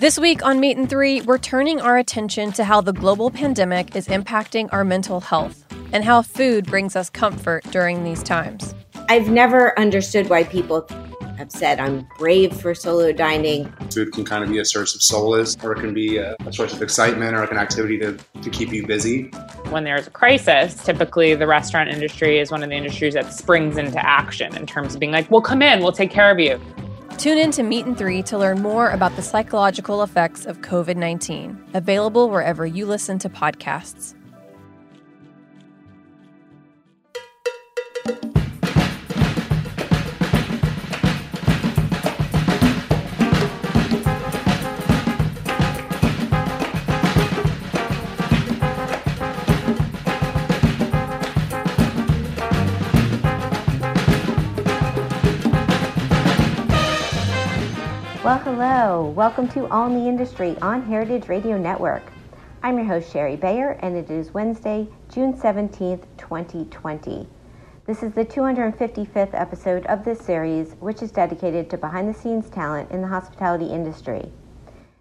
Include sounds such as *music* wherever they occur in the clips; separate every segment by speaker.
Speaker 1: This week on Meat and Three, we're turning our attention to how the global pandemic is impacting our mental health and how food brings us comfort during these times.
Speaker 2: I've never understood why people have said I'm brave for solo dining.
Speaker 3: Food can kind of be a source of solace, or it can be a, a source of excitement or like an activity to, to keep you busy.
Speaker 4: When there's a crisis, typically the restaurant industry is one of the industries that springs into action in terms of being like, well, come in, we'll take care of you.
Speaker 1: Tune in to Meat and Three to learn more about the psychological effects of COVID 19, available wherever you listen to podcasts.
Speaker 2: Well, hello. Welcome to All in the Industry on Heritage Radio Network. I'm your host, Shari Bayer, and it is Wednesday, June 17th, 2020. This is the 255th episode of this series, which is dedicated to behind the scenes talent in the hospitality industry.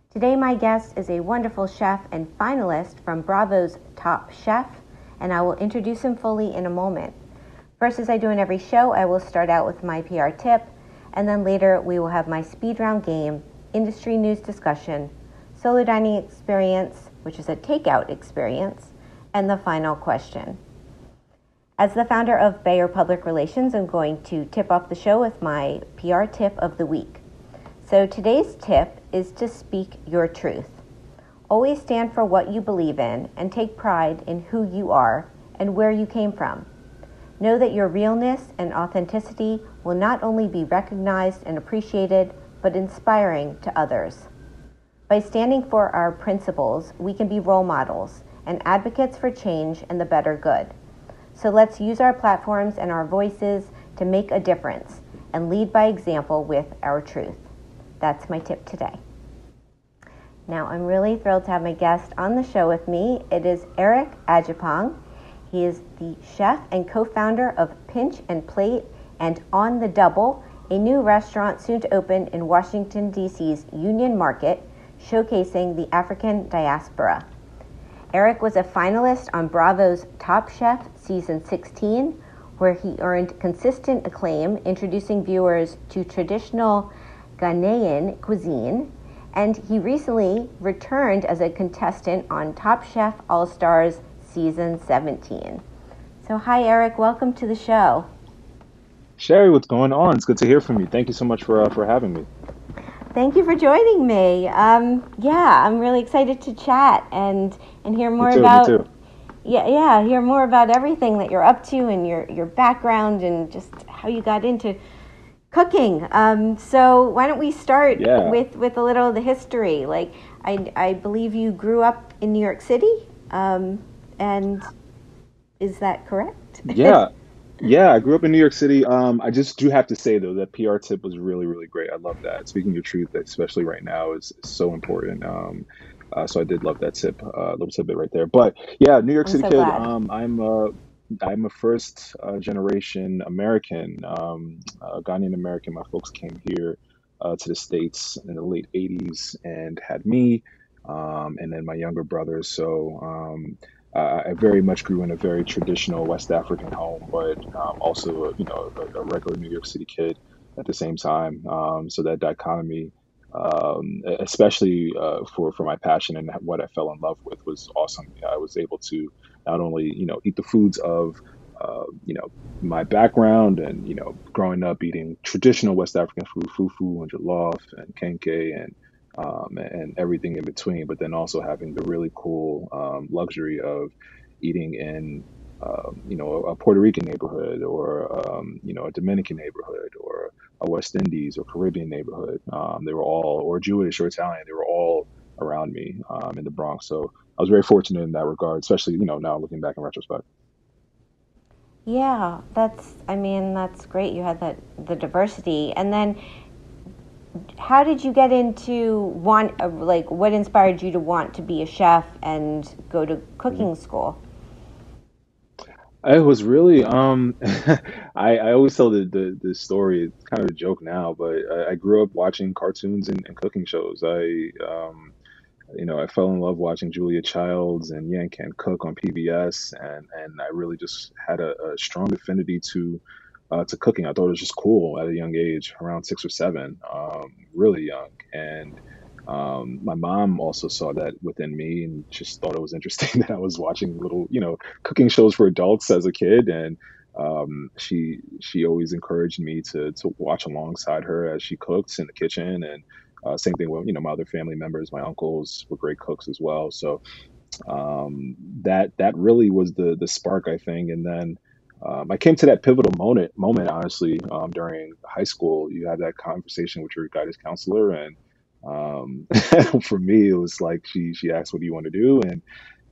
Speaker 2: Today, my guest is a wonderful chef and finalist from Bravo's Top Chef, and I will introduce him fully in a moment. First, as I do in every show, I will start out with my PR tip and then later we will have my speed round game, industry news discussion, solo dining experience, which is a takeout experience, and the final question. As the founder of Bayer Public Relations, I'm going to tip off the show with my PR tip of the week. So today's tip is to speak your truth. Always stand for what you believe in and take pride in who you are and where you came from. Know that your realness and authenticity will not only be recognized and appreciated, but inspiring to others. By standing for our principles, we can be role models and advocates for change and the better good. So let's use our platforms and our voices to make a difference and lead by example with our truth. That's my tip today. Now, I'm really thrilled to have my guest on the show with me. It is Eric Adjepong. He is the chef and co founder of Pinch and Plate and On the Double, a new restaurant soon to open in Washington, D.C.'s Union Market, showcasing the African diaspora. Eric was a finalist on Bravo's Top Chef Season 16, where he earned consistent acclaim, introducing viewers to traditional Ghanaian cuisine. And he recently returned as a contestant on Top Chef All Stars Season 17. So, hi, Eric. Welcome to the show.
Speaker 5: Shari, what's going on? It's good to hear from you. Thank you so much for uh, for having me.
Speaker 2: Thank you for joining me. Um, yeah, I'm really excited to chat and and hear more
Speaker 5: too,
Speaker 2: about. Yeah, yeah, hear more about everything that you're up to and your your background and just how you got into cooking. Um, so why don't we start
Speaker 5: Yeah.
Speaker 2: with with a little of the history? Like I I believe you grew up in New York City, um, and is that correct?
Speaker 5: Yeah, *laughs* yeah. I grew up in New York City. Um, I just do have to say though that PR tip was really, really great. I love that. Speaking your truth, especially right now, is, is so important. Um, Uh, so I did love that tip, uh, little tidbit right there. But yeah, New York
Speaker 2: I'm
Speaker 5: City
Speaker 2: so
Speaker 5: kid. Um, I'm uh, I'm a first uh, generation American, um, uh, Ghanaian American. My folks came here uh, to the States in the late 80s and had me, um, and then my younger brother. So um, uh, I very much grew in a very traditional West African home, but um, also, you know, a, a regular New York City kid at the same time. Um, so that dichotomy, um, especially uh, for for my passion and what I fell in love with, was awesome. I was able to not only, you know, eat the foods of uh, you know, my background and, you know, growing up eating traditional West African food, fufu and jollof and kenkey and um, and everything in between, but then also having the really cool um, luxury of eating in, um, you know, a Puerto Rican neighborhood or, um, you know, a Dominican neighborhood or a West Indies or Caribbean neighborhood. Um, they were all, or Jewish or Italian, they were all around me um, in the Bronx. So I was very fortunate in that regard, especially, you know, now looking back in retrospect.
Speaker 2: Yeah, that's, I mean, that's great. You had that, the diversity. And then how did you get into want, uh, like, what inspired you to want to be a chef and go to cooking school?
Speaker 5: It was really um *laughs* I, I always tell the, the the story, it's kind of a joke now, but I, I grew up watching cartoons and, and cooking shows. I um you know, I fell in love watching Julia Childs and Yan Can Cook on PBS and and I really just had a, a strong affinity to uh, to cooking. I thought it was just cool at a young age, around six or seven, um, really young. And um, my mom also saw that within me and just thought it was interesting *laughs* that I was watching little, you know, cooking shows for adults as a kid. And um, she she always encouraged me to to watch alongside her as she cooks in the kitchen. And uh, same thing with you know my other family members, my uncles were great cooks as well. So um, that that really was the the spark, I think. And then um, I came to that pivotal moment moment honestly um, during high school. You had that conversation with your guidance counselor, and um, *laughs* for me, it was like she she asked, "What do you want to do?" And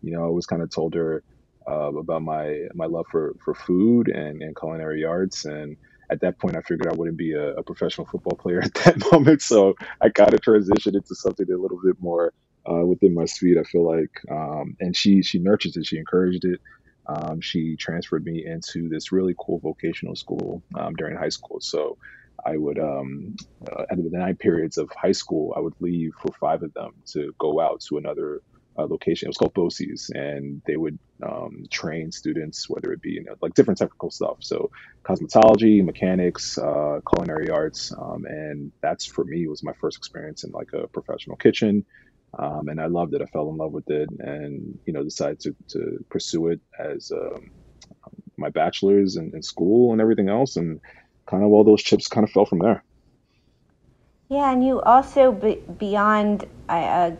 Speaker 5: you know, I was kind of told her uh, about my my love for for food and, and culinary arts, and at that point, I figured I wouldn't be a, a professional football player *laughs* at that moment. So I kind of transitioned into something a little bit more uh, within my speed. I feel like, um, and she she nurtured it, she encouraged it. Um, she transferred me into this really cool vocational school um, during high school. So I would, um, uh, at the nine periods of high school, I would leave for five of them to go out to another uh, location. It was called BOCES, and they would um, train students, whether it be you know, like different technical stuff. So cosmetology, mechanics, uh, culinary arts, um, and that's for me was my first experience in like a professional kitchen. Um, and I loved it. I fell in love with it, and you know decided to, to pursue it as um, my bachelor's in, in school and everything else, and kind of all those chips kind of fell from there.
Speaker 2: Yeah, and you also, be, beyond a, a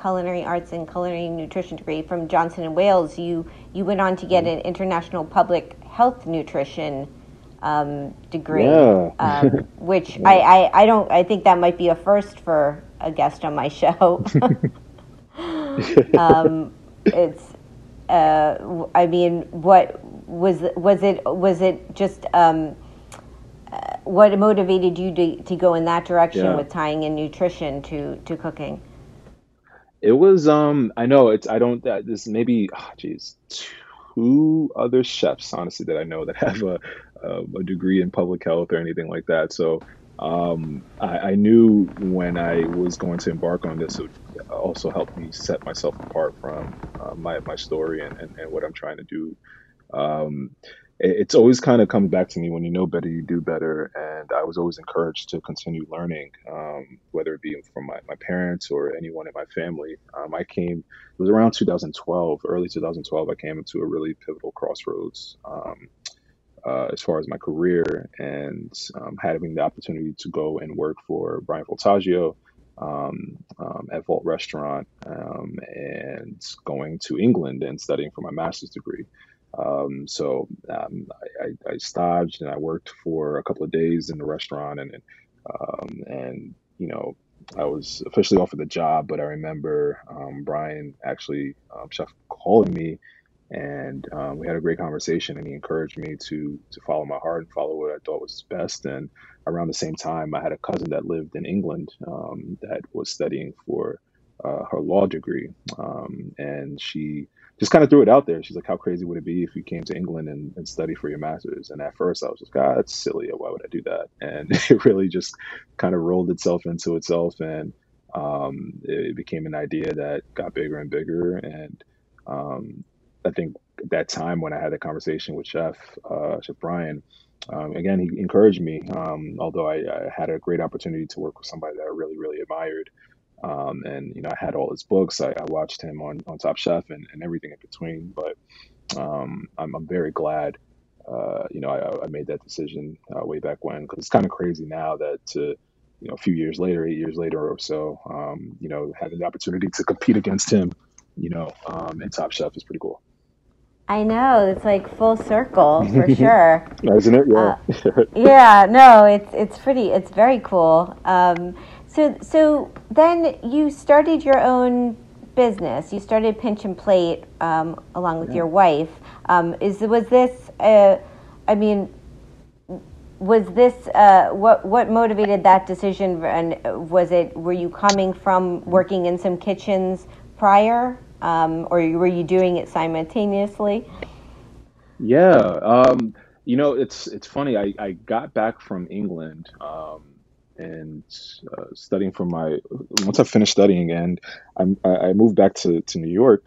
Speaker 2: culinary arts and culinary nutrition degree from Johnson and Wales, you you went on to get an international public health nutrition um, degree,
Speaker 5: Yeah,
Speaker 2: um, *laughs* which I, I I don't I think that might be a first for a guest on my show. *laughs* um, it's uh, I mean, what was was it was it just um, uh, what motivated you to, to go in that direction
Speaker 5: yeah.
Speaker 2: with tying in nutrition to to cooking?
Speaker 5: It was um I know it's I don't that this maybe ah geez two other chefs honestly that I know that have a a, a degree in public health or anything like that. So um I, I knew when I was going to embark on this it would also help me set myself apart from uh, my my story and, and, and what I'm trying to do. Um it- it's always kind of comes back to me when you know better, you do better. And I was always encouraged to continue learning, um, whether it be from my, my parents or anyone in my family. Um, I came, it was around 2012, early 2012, I came into a really pivotal crossroads um, uh, as far as my career and um, having the opportunity to go and work for Bryan Voltaggio. Um, um, at Volt Restaurant um, and going to England and studying for my master's degree. Um, so um, I, I, staged and I worked for a couple of days in the restaurant, and and you know I was officially offered the job, but I remember Brian actually chef calling me, and um, we had a great conversation, and he encouraged me to to follow my heart and follow what I thought was best. And around the same time, I had a cousin that lived in England um, that was studying for uh, her law degree, um, and she just kind of threw it out there. She's like, "How crazy would it be if you came to England and, and study for your master's?" And at first, I was just, "God, that's silly. Why would I do that?" And *laughs* it really just kind of rolled itself into itself, and um, it became an idea that got bigger and bigger. And um, I think at that time when I had a conversation with Chef uh, Chef Bryan, um, again he encouraged me. Um, although I, I, had a great opportunity to work with somebody that I really really admired, um, and you know I had all his books. I, I watched him on on Top Chef and, and everything in between. But um, I'm, I'm very glad. Uh, you know, I, I made that decision uh, way back when because it's kind of crazy now that to you know, a few years later, eight years later or so, um, you know, having the opportunity to compete against him, you know, um, in Top Chef is pretty cool.
Speaker 2: I know it's like full circle for *laughs* sure,
Speaker 5: isn't it? Yeah.
Speaker 2: Uh, *laughs* yeah. No, it's it's pretty. It's very cool. Um, so so then you started your own business. You started Pinch and Plate um, along with yeah. your wife. Um, is was this? Uh, I mean, was this uh, what what motivated that decision and was it were you coming from working in some kitchens prior um, or were you doing it simultaneously
Speaker 5: yeah um, you know it's it's funny I, I got back from england um, and uh, studying for my once i finished studying and I, I moved back to, to new york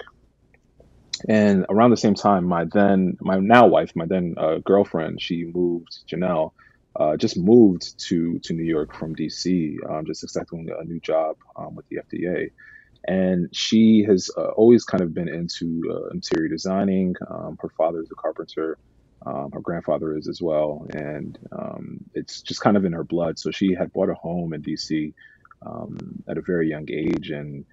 Speaker 5: and around the same time my then my now wife my then uh, girlfriend she moved janelle uh, just moved to to New York from DC, um, just accepting a new job um, with the FDA. And she has uh, always kind of been into uh, interior designing. Um, her father is a carpenter. Um, her grandfather is as well, and um, it's just kind of in her blood. So she had bought a home in DC um, at a very young age, and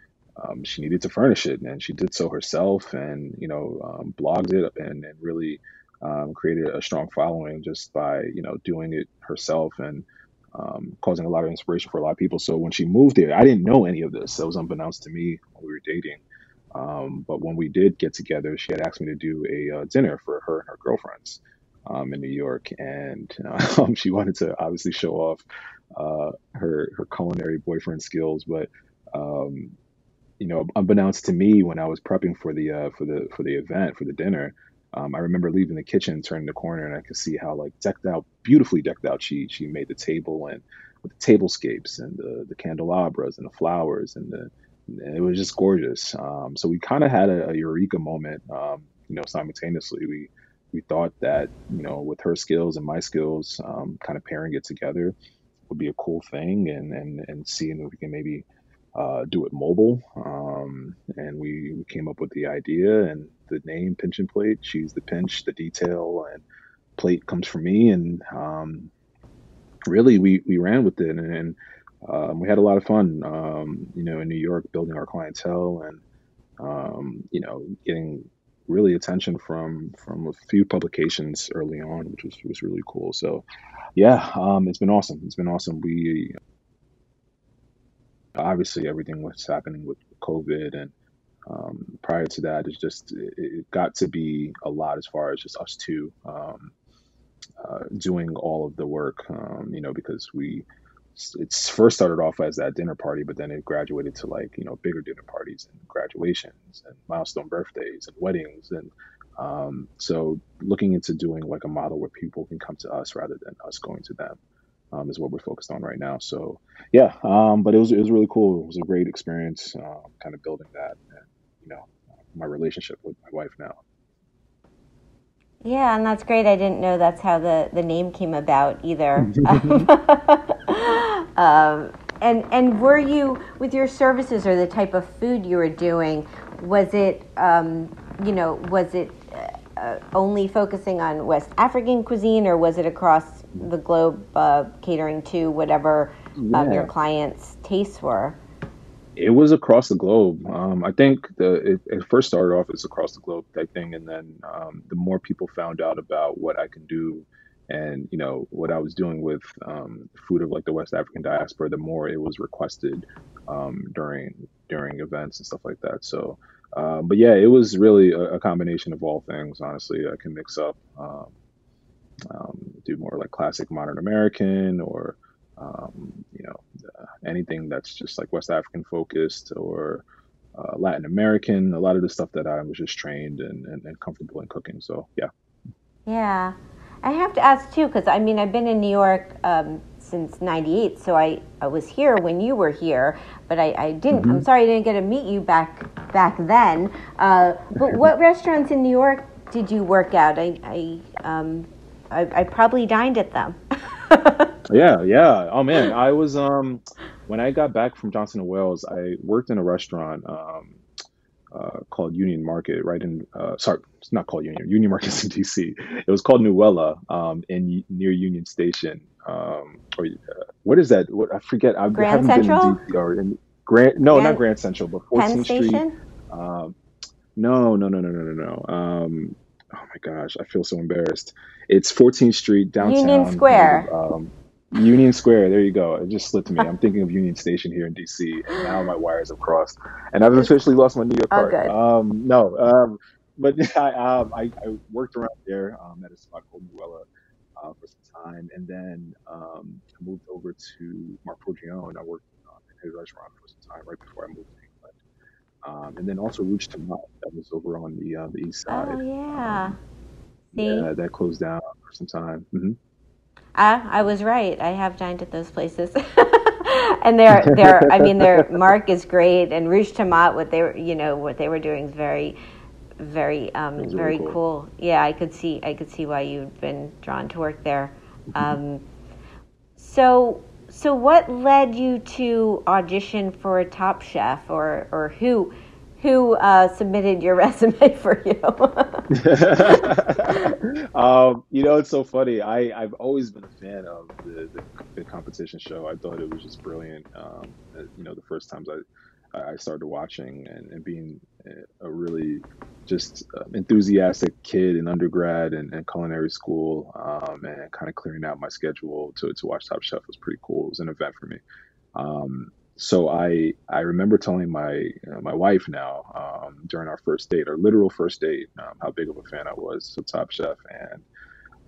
Speaker 5: she needed to furnish it, and she did so herself, and you know, blogged it and, and really um, created a strong following just by you know doing it herself and um, causing a lot of inspiration for a lot of people. So when she moved here, I didn't know any of this. That was unbeknownst to me when we were dating. Um, but when we did get together, she had asked me to do a uh, dinner for her and her girlfriends um, in New York, and *laughs* um, she wanted to obviously show off uh, her her culinary boyfriend skills. But um, you know, unbeknownst to me, when I was prepping for the uh, for the for the event for the dinner, um, I remember leaving the kitchen, turning the corner, and I could see how like decked out, beautifully decked out she she made the table and with the tablescapes and the the candelabras and the flowers and the and it was just gorgeous. Um, so we kind of had a, a, eureka moment. Um, you know, simultaneously we we thought that you know with her skills and my skills, um, kind of pairing it together would be a cool thing, and and and seeing if we can maybe uh, do it mobile. Um, and we, we came up with the idea and the name Pinch and Plate. She's the pinch, the detail, and plate comes from me. And um, really, we, we ran with it and, and um, we had a lot of fun, um, you know, in New York, building our clientele and, um, you know, getting really attention from from a few publications early on, which was was really cool. So, yeah, um, it's been awesome. It's been awesome. We obviously everything was happening with COVID and um, prior to that it's just it, it, got to be a lot as far as just us two um, uh, doing all of the work um, you know because we it's first started off as that dinner party but then it graduated to like you know bigger dinner parties and graduations and milestone birthdays and weddings and um, so looking into doing like a model where people can come to us rather than us going to them um, is what we're focused on right now. So yeah, um, but it was it was really cool. It was a great experience, uh, kind of building that, and you know, my relationship with my wife now.
Speaker 2: Yeah, and that's great. I didn't know that's how the, the name came about either. *laughs* *laughs* um, and and were you with your services or the type of food you were doing? Was it um, you know was it uh, only focusing on West African cuisine, or was it across the globe, uh, catering to whatever yeah. um, your clients' tastes were?
Speaker 5: It was across the globe. Um, I think the it, it, first started off as across the globe type thing, and then um, the more people found out about what I can do, and you know what I was doing with um, food of like the West African diaspora, the more it was requested um, during during events and stuff like that. So um, but yeah, it was really a, a, combination of all things. Honestly, I can mix up, um, do more like classic modern American or um, you know, uh, anything that's just like West African focused or uh, Latin American, a lot of the stuff that I was just trained and, and, and comfortable in cooking. So, yeah.
Speaker 2: Yeah. I have to ask too, because I mean, I've been in New York um, since 98, so I, I was here when you were here, but I, I didn't, mm-hmm. I'm sorry I didn't get to meet you back, back then. Uh, but *laughs* what restaurants in New York did you work at? I, I, um, I, I probably dined at them. *laughs*
Speaker 5: yeah, yeah. Oh man, I was um when I got back from Johnson and Wales, I worked in a restaurant um uh, called Union Market, right in uh, sorry, it's not called Union. Union Market's *laughs* in DC. It was called Nuela um, in near Union Station. Um, or uh, what is that? What I forget. I
Speaker 2: Grand haven't Central?
Speaker 5: been in DC or in Grand. No, Grand, not Grand Central, but 14th Street. Um, no, no, no, no, no, no, no. Um, oh my gosh, I feel so embarrassed. It's 14th Street downtown.
Speaker 2: Union Square.
Speaker 5: Um, Union Square. There you go. It just slipped me. I'm thinking of Union Station here in DC, and now my wires have crossed, and I've officially lost my New York card. Oh, um, no, um, but *laughs* I, um, I, I worked around there um, at a spot called Nuela uh, for some time, and then um, I moved over to Marc Forgione. I worked uh, in his restaurant for some time right before I moved um, and then also Rouge Tomate that was over on the uh, the east side.
Speaker 2: Oh yeah.
Speaker 5: Um, yeah, that closed down for some time. Mm-hmm.
Speaker 2: Uh, I was right. I have dined at those places. *laughs* and their their I mean their *laughs* Marc is great and Rouge Tomate what they were you know what they were doing is very very um, very cool. cool. Yeah, I could see I could see why you'd been drawn to work there. Mm-hmm. Um, so so what led you to audition for a Top Chef or or who who uh, submitted your *laughs* resume for you? *laughs*
Speaker 5: um, you know, it's so funny. I, I've always been a fan of the, the, the competition show. I thought it was just brilliant. Um, you know, the first times I, I started watching and, and being a really just uh, enthusiastic kid in undergrad and, and culinary school um, and kind of clearing out my schedule to, to watch Top Chef was pretty cool. It was an event for me. Um, so I I remember telling my uh, my wife now um, during our first date, our literal first date, um, how big of a fan I was of Top Chef, and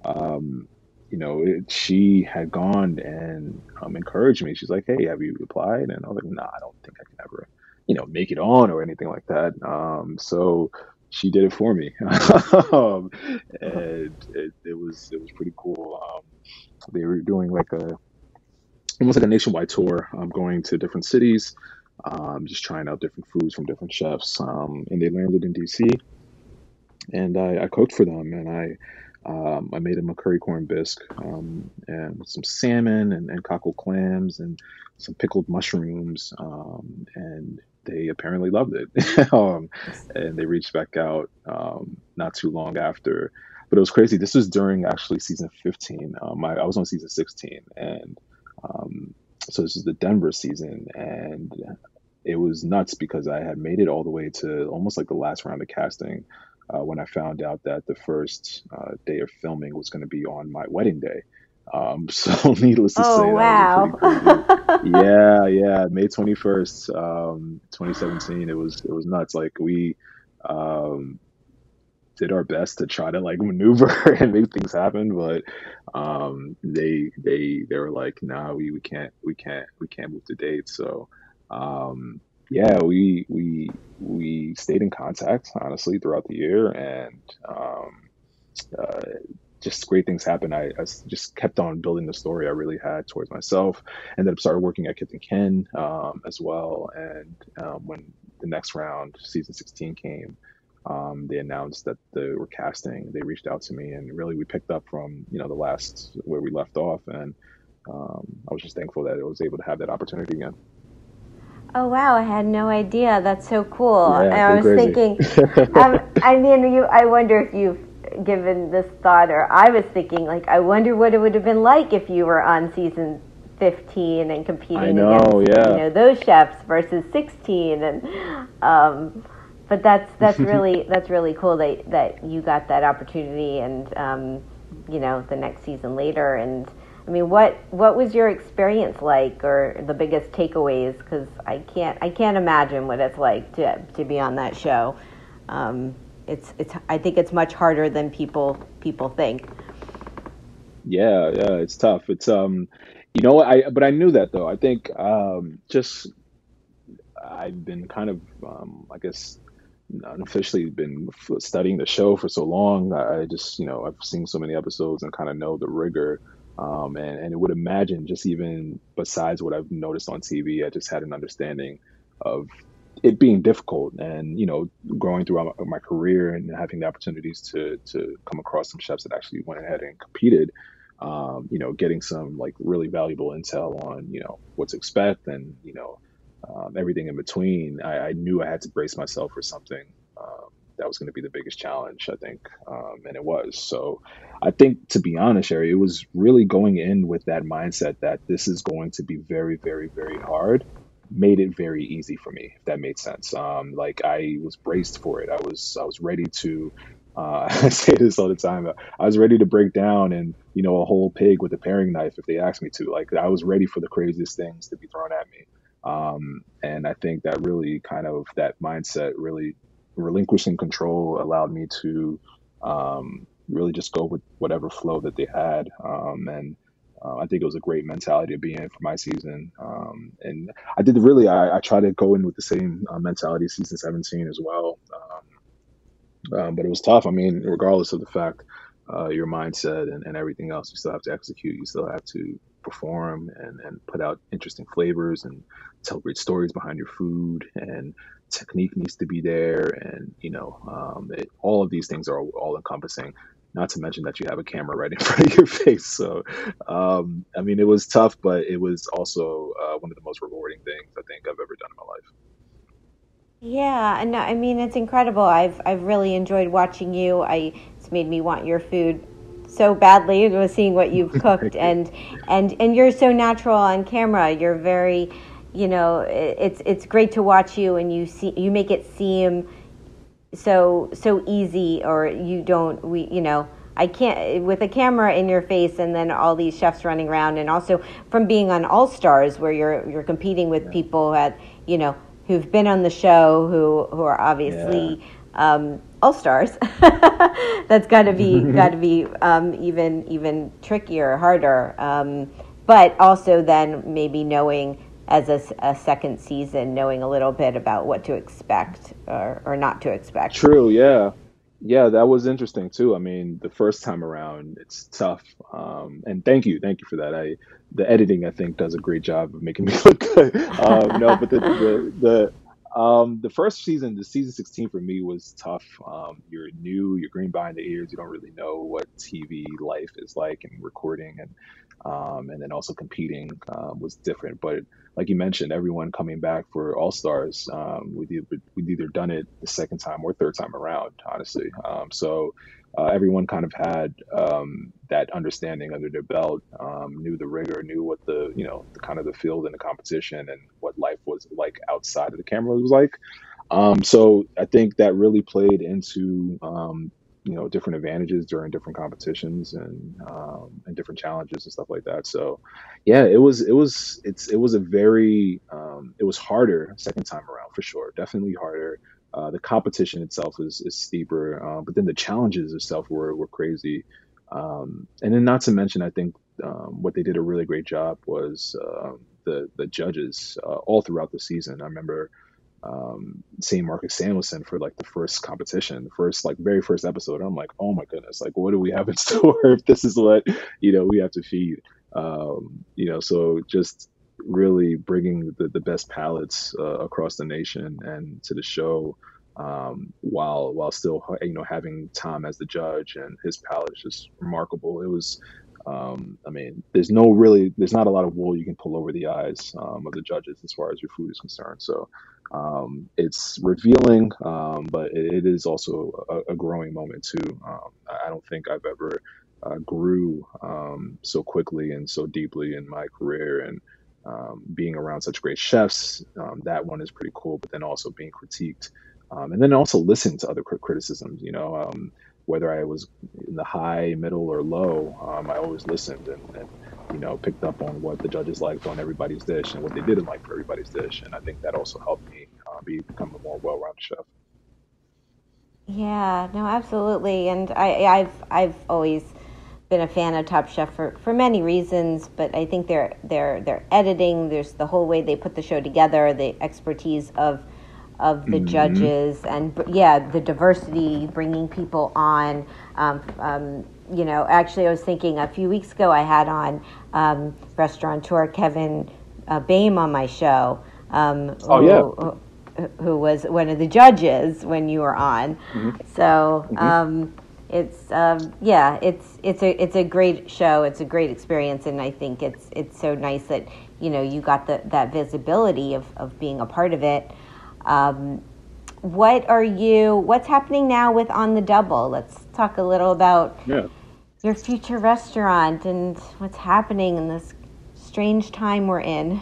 Speaker 5: um, you know it, she had gone and um, encouraged me. She's like, "Hey, have you applied?" And I was like, "Nah, I don't think I can ever, you know, make it on or anything like that." Um, so she did it for me, *laughs* um, and it, it, was it was pretty cool. Um, they were doing like a almost like a nationwide tour. I'm going to different cities, um, just trying out different foods from different chefs. Um, and they landed in DC, and I, I cooked for them, and I um, I made them a curry corn bisque um, and with some salmon and, and cockle clams and some pickled mushrooms, um, and they apparently loved it. *laughs* um, and they reached back out um, not too long after. But it was crazy. This was during actually season 15. Um, I, I was on season 16, and um, so this is the Denver season, and it was nuts because I had made it all the way to almost like the last round of casting uh, when I found out that the first uh, day of filming was going to be on my wedding day. Um, *laughs* so needless to say.
Speaker 2: oh,
Speaker 5: say,
Speaker 2: wow. *laughs*
Speaker 5: yeah, yeah, May twenty first, um, twenty seventeen. It was it was nuts. Like we, um, did our best to try to like *laughs* maneuver and make things happen, but um, they they they were like, nah, we, we can't we can't we can't move the date. So um, yeah, we we we stayed in contact honestly throughout the year, and um, uh, just great things happened. I, I, just kept on building the story I really had towards myself. Ended up started working at Kith and Kin um, as well, and um, when the next round, season 16 came um, they announced that they were casting. They reached out to me, and really we picked up from you know the last where we left off, and um, I was just thankful that I was able to have that opportunity again.
Speaker 2: Oh wow! I had no idea. That's so cool.
Speaker 5: Yeah,
Speaker 2: I was
Speaker 5: crazy.
Speaker 2: thinking. *laughs* um, I mean, you. I wonder if you've given this thought, or I was thinking, like, I wonder what it would have been like if you were on season 15 and competing
Speaker 5: know,
Speaker 2: against
Speaker 5: yeah.
Speaker 2: you know those chefs versus 16 and um, but that's that's *laughs* really that's really cool that that you got that opportunity and um, you know the next season later. And I mean what what was your experience like or the biggest takeaways? Because I can't I can't imagine what it's like to to be on that show. Um, it's it's I think it's much harder than people people think
Speaker 5: yeah yeah it's tough it's um You know, I but I knew that though. I think um, just I've been kind of, um, I guess, unofficially been studying the show for so long. I just, you know, I've seen so many episodes and kind of know the rigor. Um, and, and it would imagine just even besides what I've noticed on TV, I just had an understanding of it being difficult and you know growing throughout my, my career and having the opportunities to to come across some chefs that actually went ahead and competed um, you know getting some like really valuable intel on you know what to expect and you know um, everything in between, I, I, knew I had to brace myself for something um, that was going to be the biggest challenge, I think, um, and it was. So I think, to be honest, Shari, it was really going in with that mindset that this is going to be very, very, very hard. Made it very easy for me, if that made sense. Um, like I was braced for it. I was I was ready to uh, *laughs* I say this all the time. I was ready to break down and you know a whole pig with a paring knife if they asked me to. Like I was ready for the craziest things to be thrown at me. Um, and I think that really kind of that mindset, really relinquishing control, allowed me to um, really just go with whatever flow that they had. Um, and uh, I think it was a great mentality to be in for my season. Um, and I did really, I, I try to go in with the same uh, mentality season 17 as well. Um, um, but it was tough. I mean, regardless of the fact, uh, your mindset and, and everything else, you still have to execute. You still have to perform and, and put out interesting flavors and tell great stories behind your food and technique needs to be there and you know um, it, all of these things are all encompassing not to mention that you have a camera right in *laughs* front of your face. So um, i mean it was tough but it was also uh, one of the most rewarding things i think i've ever done in my life.
Speaker 2: Yeah and i mean it's incredible. I've i've really enjoyed watching you. I it's made me want your food so badly *laughs* was seeing what you've *laughs* cooked and and and you're so natural on camera. You're very you know it's it's great to watch you and you see you make it seem so so easy or you don't we you know I can't with a camera in your face and then all these chefs running around and also from being on All Stars where you're you're competing with yeah. people at you know who've been on the show who who are obviously yeah. um, all stars. *laughs* That's got to be *laughs* got to be um, even even trickier, harder. Um, but also then maybe knowing as a, a, second season, knowing a little bit about what to expect or, or not to expect.
Speaker 5: True. Yeah. Yeah, that was interesting too. I mean, the first time around, it's tough. Um, and thank you, thank you for that. I the editing, I think, does a great job of making *laughs* me look good. Um, no, but the, the the um, the first season, the season 16 for me was tough. Um, you're new, you're green behind the ears. You don't really know what TV life is like and recording and um, and then also competing um, was different. But like you mentioned, everyone coming back for All Stars, um, we'd, either, we'd either done it the second time or third time around, honestly. Um, so uh, everyone kind of had um, that understanding under their belt, um, knew the rigor, knew what the you know the kind of the field and the competition and what life was like outside of the camera was like. Um, so I think that really played into um, you know different advantages during different competitions and um, and different challenges and stuff like that. So yeah, it was it was it's it was a very um, it was harder second time around for sure, definitely harder. Uh, the competition itself is, is steeper, uh, but then the challenges itself were, were crazy. Um, and then not to mention, I think um, what they did a really great job was uh, the the judges uh, all throughout the season. I remember um, seeing Marcus Samuelsson for like the first competition, the first like very first episode. I'm like, oh my goodness, like what do we have in *laughs* store if this is what you know we have to feed? Um, you know, so just really bringing the, the best palates uh, across the nation and to the show um, while while still you know having Tom as the judge and his palate is just remarkable. It was, um, I mean, there's no really there's not a lot of wool you can pull over the eyes um, of the judges as far as your food is concerned. So um, it's revealing, um, but it, it is also a, a, growing moment too. Um, I don't think I've ever uh, grew so quickly and so deeply in my career and um, being around such great chefs, um, that one is pretty cool. But then also being critiqued, um, and then also listen to other criticisms. You know, um, whether I was in the high, middle, or low, um, I always listened and, and, you know picked up on what the judges liked on everybody's dish and what they didn't like for everybody's dish, and I think that also helped me be become a more well-rounded chef.
Speaker 2: Yeah, no, absolutely, and I, I've I've always been a fan of Top Chef for, for many reasons, but I think their their their editing, there's the whole way they put the show together, the expertise of of the mm-hmm. judges, and yeah, the diversity, bringing people on. Um, um, you know, actually, I was thinking a few weeks ago I had on um, restaurateur Kevin uh, Boehm on my show.
Speaker 5: Um, oh
Speaker 2: yeah. Who, was one of the judges when you were on? Mm-hmm. So. Mm-hmm um, it's um, yeah, it's it's a it's a great show. It's a great experience, and I think it's it's so nice that you know you got the that visibility of of being a part of it. Um, what are you? What's happening now with On the Double? Let's talk a little about
Speaker 5: yeah.
Speaker 2: your future restaurant and what's happening in this strange time we're in.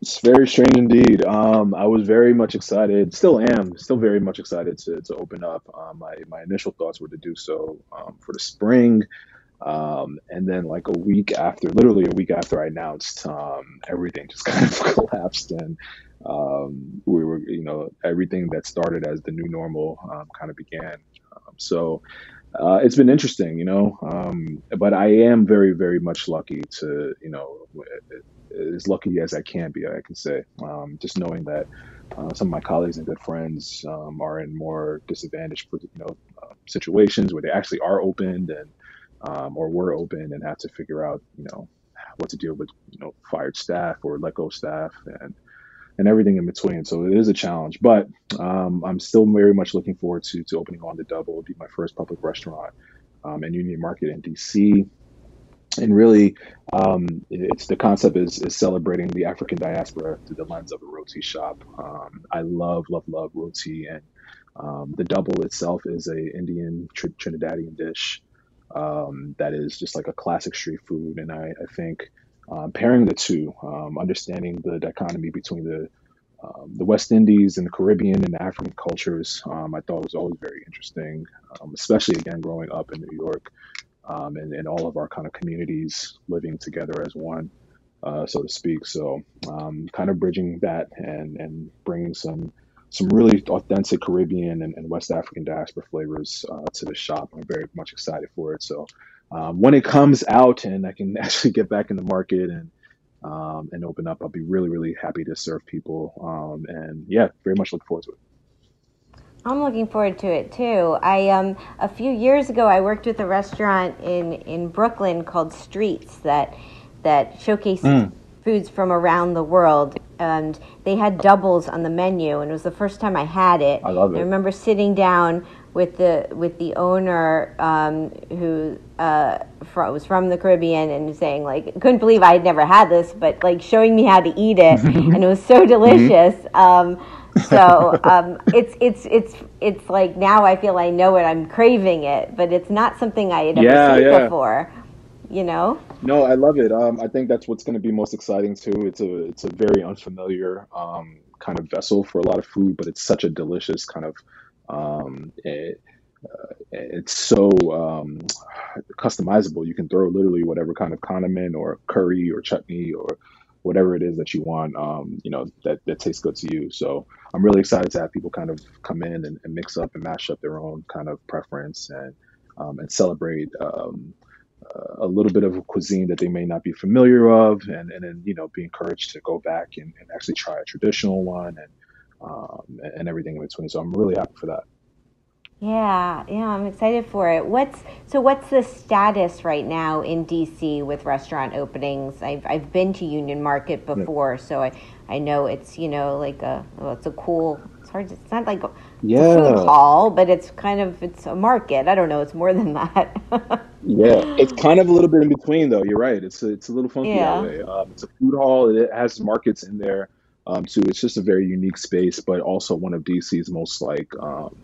Speaker 5: It's very strange indeed. Um, I was very much excited, still am, still very much excited to, to open up. Um, my, my initial thoughts were to do so um, for the spring. Um, and then, like a week after, literally a week after I announced, um, everything just *laughs* kind of collapsed. And um, we were, you know, everything that started as the new normal kind of began. so uh, it's been interesting, you know, but I am very, very much lucky to, you know, as lucky as I can be, I can say. Um, just knowing that uh, some of my colleagues and good friends um, are in more disadvantaged, you know, uh, situations where they actually are opened and um, or were open and have to figure out, you know, what to deal with, you know, fired staff or let go staff and and everything in between. So it is a challenge, but um, I'm still very much looking forward to to opening on the double. It'll be my first public restaurant um, in Union Market in DC and really um, it's the concept is, is celebrating the african diaspora through the lens of a roti shop. Um, i love love love roti. And um, the double itself is a indian tr- trinidadian dish um, that is just like a classic street food. And i, I think um, pairing the two um, understanding the dichotomy between the the West Indies and the Caribbean and the African cultures, I thought was always very interesting, especially again growing up in New York um, and, and all of our kind of communities living together as one, uh, so to speak. So, um, kind of bridging that and and bringing some some really authentic Caribbean and, and West African diaspora flavors uh, to the shop. I'm very much excited for it. So, um, when it comes out and I can *laughs* actually get back in the market and um, and open up, I'll be really really happy to serve people. Um, and yeah, very much look forward to it.
Speaker 2: I'm looking forward to it too. I um, a few years ago I worked with a restaurant in, in Brooklyn called Streets that that showcased mm. foods from around the world, and they had doubles on the menu, and it was the first time I had it.
Speaker 5: I love it.
Speaker 2: I remember sitting down with the with the owner um, who uh, from, was from the Caribbean and saying like couldn't believe I had never had this, but like showing me how to eat it, *laughs* and it was so delicious. Mm-hmm. Um, so um, it's it's it's it's like now I feel I know it. I'm craving it, but it's not something I had ever yeah, seen yeah. before. You know?
Speaker 5: No, I love it. Um, I think that's what's going to be most exciting too. It's a it's a very unfamiliar um, kind of vessel for a lot of food, but it's such a delicious kind of. Um, it, uh, it's so um, customizable. You can throw literally whatever kind of condiment or curry or chutney or whatever it is that you want, um, you know, that, that tastes good to you. So I'm really excited to have people kind of come in and, and mix up and mash up their own kind of preference and um, and celebrate um, a little bit of a cuisine that they may not be familiar of, and and then you know be encouraged to go back and, and actually try a traditional one and um, and everything in between. So I'm really happy for that.
Speaker 2: Yeah, yeah, I'm excited for it. What's so? What's the status right now in DC with restaurant openings? I've I've been to Union Market before, yeah. so I I know it's you know like a well, it's a cool. It's hard. To, it's not like
Speaker 5: yeah.
Speaker 2: a food hall, but it's kind of it's a market. I don't know. It's more than that. *laughs*
Speaker 5: yeah, it's kind of a little bit in between though. You're right. It's a, it's a little funky yeah. that way. Um, it's a food hall. It has markets in there. Um, too. It's just a very unique space, but also one of DC's most like um,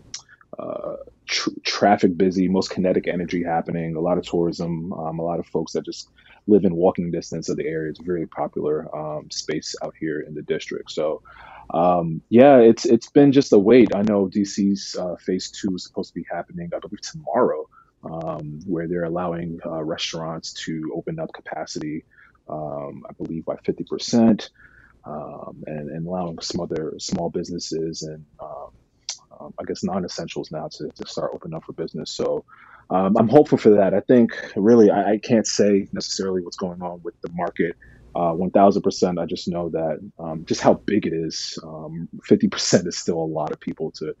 Speaker 5: uh, tr- traffic busy, most kinetic energy happening, a lot of tourism, um, a lot of folks that just live in walking distance of the area. It's a very popular um, space out here in the district. So, um, yeah, it's it's been just a wait. I know DC's uh, phase two is supposed to be happening, I believe, tomorrow, um, where they're allowing uh, restaurants to open up capacity, um, I believe, by 50%. Um, and, and allowing some other small businesses and um, I guess non-essentials now to, to start opening up for business. So um, I'm hopeful for that. I think really I, I, can't say necessarily what's going on with the market. Uh, 1000%. I just know that um, just how big it is. 50% um, is still a lot of people to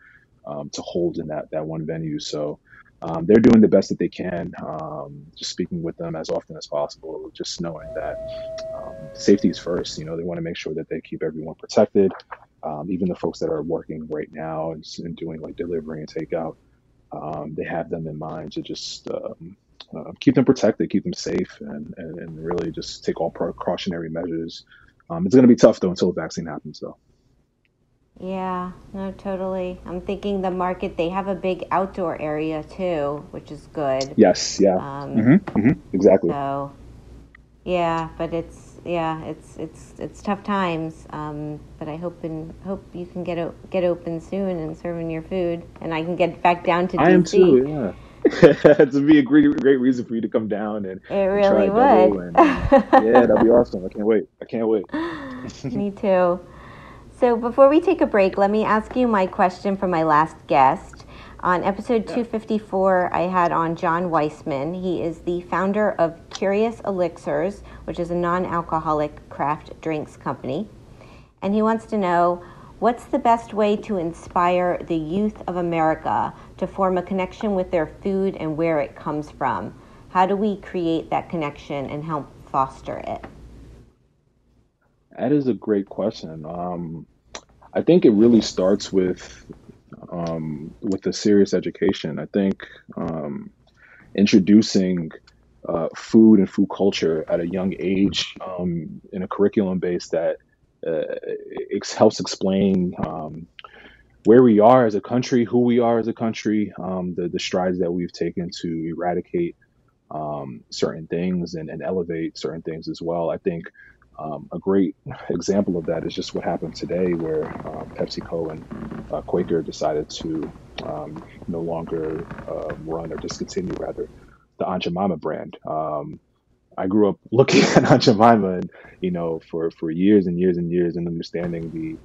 Speaker 5: um, to hold in that that one venue. So um, they're doing the best that they can. Just speaking with them as often as possible, just knowing that safety is first. You know, they want to make sure that they keep everyone protected, um, even the folks that are working right now and, and doing like delivery and takeout. Um, they have them in mind to just um, uh, keep them protected, keep them safe, and, and, and really just take all precautionary measures. it's going to be tough though until the vaccine happens, though.
Speaker 2: Yeah, no, totally. I'm thinking the market, they have a big outdoor area too, which is good.
Speaker 5: Yes, yeah. Um, mm-hmm, mm-hmm, exactly.
Speaker 2: So, yeah, but it's, yeah, it's, it's, it's tough times. Um, but I hope and hope you can get, o- get open soon and serving your food and I can get back down to DC.
Speaker 5: I am too, yeah. *laughs* to be a great, great reason for you to come down and
Speaker 2: it really would.
Speaker 5: And, *laughs* yeah, that'd be awesome. I can't wait. I can't wait. *laughs*
Speaker 2: Me too. So before we take a break, let me ask you my question from my last guest. On episode 254, I had on John Weissman. He is the founder of Curious Elixirs, which is a non alcoholic craft drinks company. And he wants to know what's the best way to inspire the youth of America to form a connection with their food and where it comes from? How do we create that connection and help foster it?
Speaker 5: That is a great question. Um, I think it really starts with um, with a serious education. I think um, introducing uh, food and food culture at a young age um, in a curriculum base that uh, helps explain um, where we are as a country, who we are as a country, um, the, the strides that we've taken to eradicate um, certain things and, and elevate certain things as well. I think um, a great *laughs* example of that is just what happened today, where uh, PepsiCo and uh, Quaker decided to um, no longer uh, run or discontinue, rather, the Aunt Jemima brand. Um, I grew up *laughs* looking at Aunt Jemima, and you know, for for years and years and years, and understanding the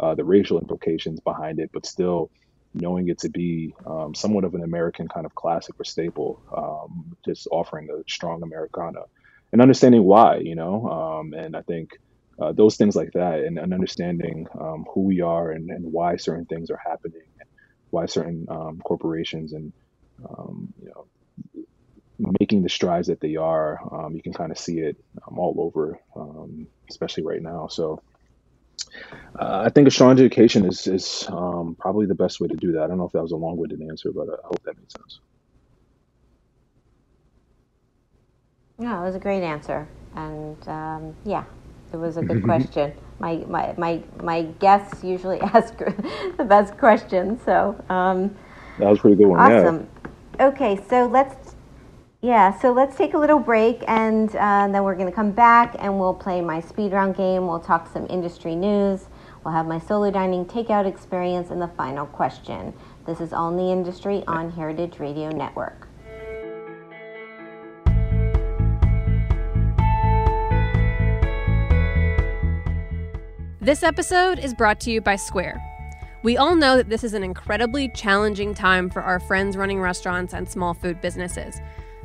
Speaker 5: uh, the racial implications behind it, but still knowing it to be um, somewhat of an American kind of classic or staple, um, just offering a strong Americana and understanding why, you know, um, and I think uh, those things like that, and, and understanding um, who we are and, and why certain things are happening, why certain um, corporations and um, you know making the strides that they are, um, you can kind of see it um, all over, especially right now. So. Uh, I think a strong education is is probably the best way to do that. I don't know if that was a long-winded answer, but I hope that made sense.
Speaker 2: Yeah, it was a great answer, and um, yeah, it was a good *laughs* question. My, my my my guests usually *laughs* ask the best questions, so um,
Speaker 5: that was pretty good one.
Speaker 2: Awesome. Yeah. Okay, so let's yeah, so let's take a little break, and uh, then we're going to come back, and we'll play my speed round game. We'll talk some industry news. We'll have my solo dining takeout experience, and the final question. This is all in the industry on Heritage Radio Network.
Speaker 1: This episode is brought to you by Square. We all know that this is an incredibly challenging time for our friends running restaurants and small food businesses.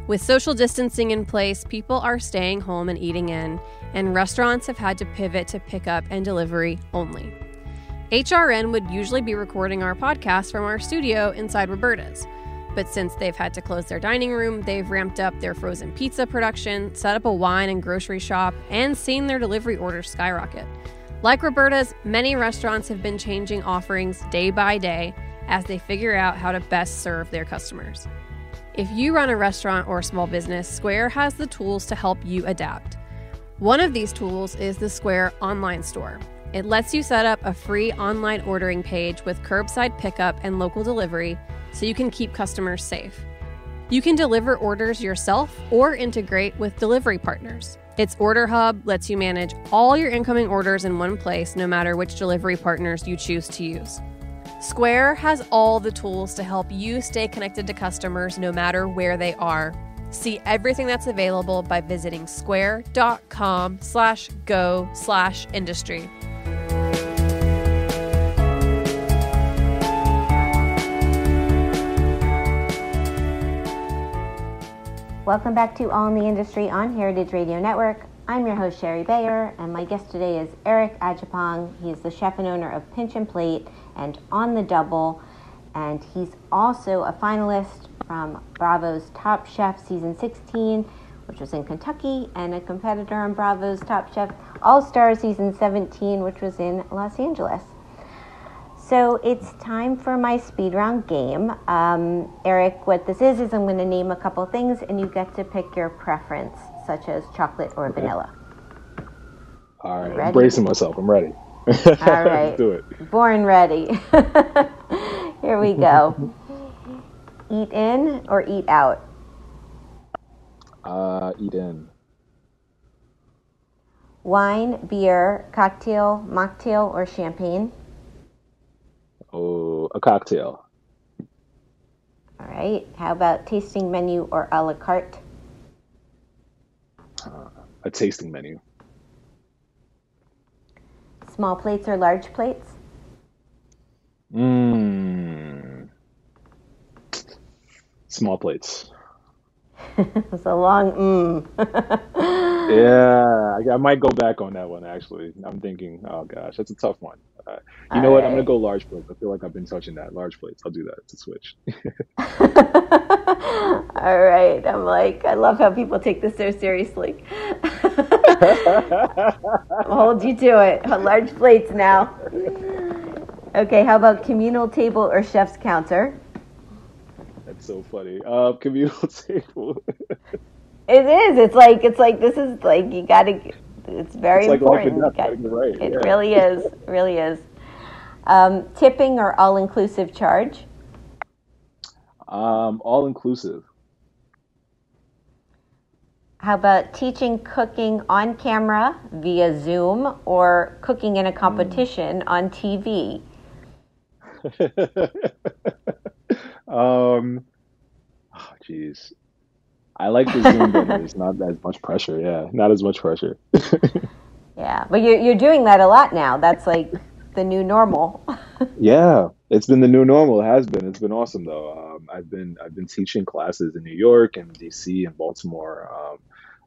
Speaker 1: With social distancing in place, people are staying home and eating in, and restaurants have had to pivot to pickup and delivery only. HRN would usually be recording our podcast from our studio inside Roberta's. But since they've had to close their dining room, they've ramped up their frozen pizza production, set up a wine and grocery shop, and seen their delivery orders skyrocket. Like Roberta's, many restaurants have been changing offerings day by day as they figure out how to best serve their customers. If you run a restaurant or a small business, Square has the tools to help you adapt. One of these tools is the Square online store. It lets you set up a free online ordering page with curbside pickup and local delivery so you can keep customers safe. You can deliver orders yourself or integrate with delivery partners. Its Order Hub lets you manage all your incoming orders in one place, no matter which delivery partners you choose to use. Square has all the tools to help you stay connected to customers no matter where they are. See everything that's available by visiting square.com
Speaker 2: Welcome back to All in the Industry on Heritage Radio Network. I'm your host, Shari Bayer, and my guest today is Eric Adjepong. He is the chef and owner of Pinch and Plate and On the Double, and he's also a finalist from Bravo's Top Chef Season 16, which was in Kentucky, and a competitor on Bravo's Top Chef All Star Season 17, which was in Los Angeles. So it's time for my speed round game. Um, Eric, what this is, is I'm going to name a couple things and you get to pick your preference, such as chocolate or
Speaker 5: Okay.
Speaker 2: vanilla.
Speaker 5: All right,
Speaker 2: Ready?
Speaker 5: I'm bracing myself. I'm ready.
Speaker 2: All *laughs* right.
Speaker 5: Let's do it.
Speaker 2: Born ready. *laughs* Here we go. eat in or eat out?
Speaker 5: Uh, eat in.
Speaker 2: Wine, beer, cocktail, mocktail, or champagne?
Speaker 5: Oh, a cocktail.
Speaker 2: All right. How about tasting menu or a la carte?
Speaker 5: Uh, a tasting menu.
Speaker 2: Small plates or large plates?
Speaker 5: Mmm. Small plates. *laughs*
Speaker 2: It's a long mmm. *laughs* *gasps*
Speaker 5: Yeah, I, I might go back on that one actually. I'm thinking, oh gosh, that's a tough one. Uh, you know what? I'm gonna go large plates. I feel like I've been touching that. Large plates. I'll do that to switch. *laughs* *laughs*
Speaker 2: All right. I'm like, I love how people take this so seriously. *laughs* I'll hold you to it. Large plates now. Okay, how about communal table or chef's counter?
Speaker 5: That's so funny. Uh, communal table.
Speaker 2: It is. It's like it's like this is like you gotta. It's very
Speaker 5: It's like life
Speaker 2: important.
Speaker 5: death. Gotta right.
Speaker 2: It
Speaker 5: yeah.
Speaker 2: really is. Really is. Um, tipping or all inclusive charge?
Speaker 5: Um, all inclusive.
Speaker 2: How about teaching cooking on camera via Zoom or cooking in a competition on TV? *laughs*
Speaker 5: um, oh, jeez. I like the Zoom, but there's *laughs* not as much pressure. Yeah, not as much pressure. *laughs*
Speaker 2: Yeah, but you're you're doing that a lot now. That's like the new normal. *laughs*
Speaker 5: Yeah, it's been the new normal. It has been. It's been awesome though. Um, I've been I've been teaching classes in New York and DC and Baltimore. Um,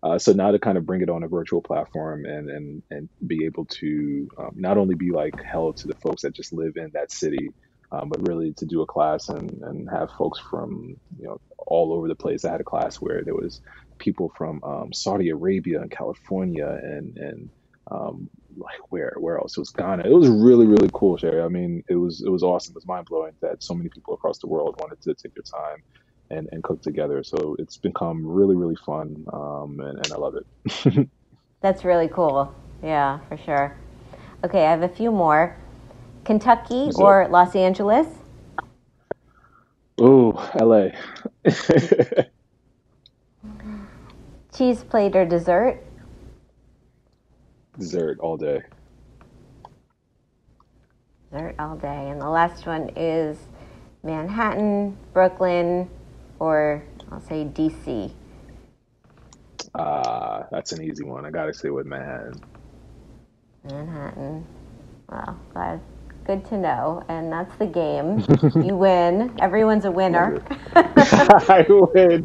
Speaker 5: uh, so now to kind of bring it on a virtual platform and and and be able to um, not only be like held to the folks that just live in that city, um, but really to do a class and and have folks from you know all over the place. I had a class where there was people from um, Saudi Arabia and California and and um, like where where else? It was Ghana. It was really really cool, Shari. I mean, it was it was awesome. It was mind blowing that so many people across the world wanted to take their time and and cook together. So it's become really really fun, um, and, and I love it. *laughs*
Speaker 2: That's really cool. Yeah, for sure. Okay, I have a few more. Kentucky
Speaker 5: What's
Speaker 2: or Los Angeles?
Speaker 5: Ooh, LA. *laughs*
Speaker 2: Cheese plate or dessert?
Speaker 5: Dessert all day.
Speaker 2: Dessert all day. And the last one is Manhattan, Brooklyn, or I'll say DC.
Speaker 5: Ah, that's an easy one. I gotta say with Manhattan.
Speaker 2: Manhattan. Well, glad. Good to know. And that's the game. *laughs* you win. Everyone's a winner.
Speaker 5: I *laughs* win.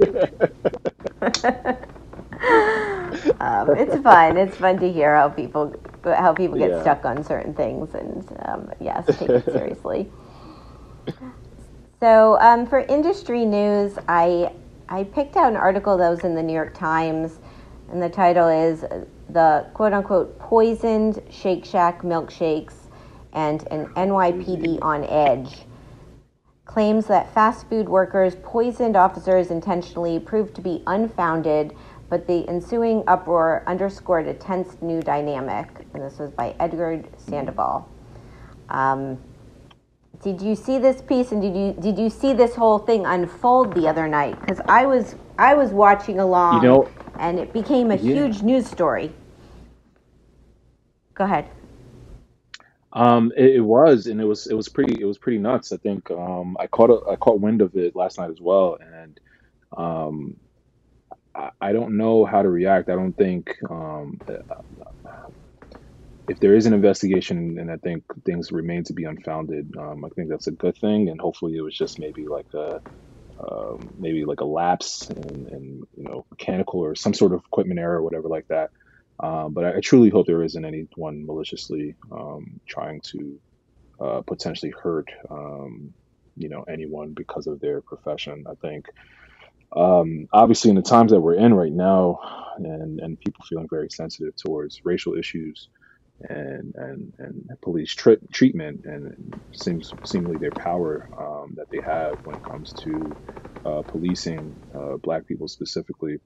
Speaker 5: *laughs*
Speaker 2: um, it's fun. It's fun to hear how people how people get
Speaker 5: Yeah.
Speaker 2: stuck on certain things, and um, yes, take it seriously. So um, for industry news, I I picked out an article that was in the New York Times, and the title is the quote unquote poisoned Shake Shack milkshakes and an NYPD on edge claims that fast food workers poisoned officers intentionally proved to be unfounded, but the ensuing uproar underscored a tense new dynamic. And this was by Edgar Sandoval. Um, did you see this piece, and did you did you see this whole thing unfold the other night? Because I was I was watching along,
Speaker 5: You know-
Speaker 2: and it became a
Speaker 5: Yeah.
Speaker 2: huge news story. Go ahead.
Speaker 5: Um, it, it was, and it was, it was pretty, it was pretty nuts. I think um, I caught, a, I caught wind of it last night as well, and um, I, I don't know how to react. I don't think um, if there is an investigation, and I think things remain to be unfounded. Um, I think that's a good thing, and hopefully it was just maybe like a, um, maybe like a lapse in, you know mechanical or some sort of equipment error or whatever like that. Um, but I, I, truly hope there isn't anyone maliciously um, trying to uh, potentially hurt um, you know anyone because of their profession. I think um, obviously in the times that we're in right now, and and people feeling very sensitive towards racial issues and and and police tri- treatment and seems seemingly their power um, that they have when it comes to uh, policing uh, black people specifically.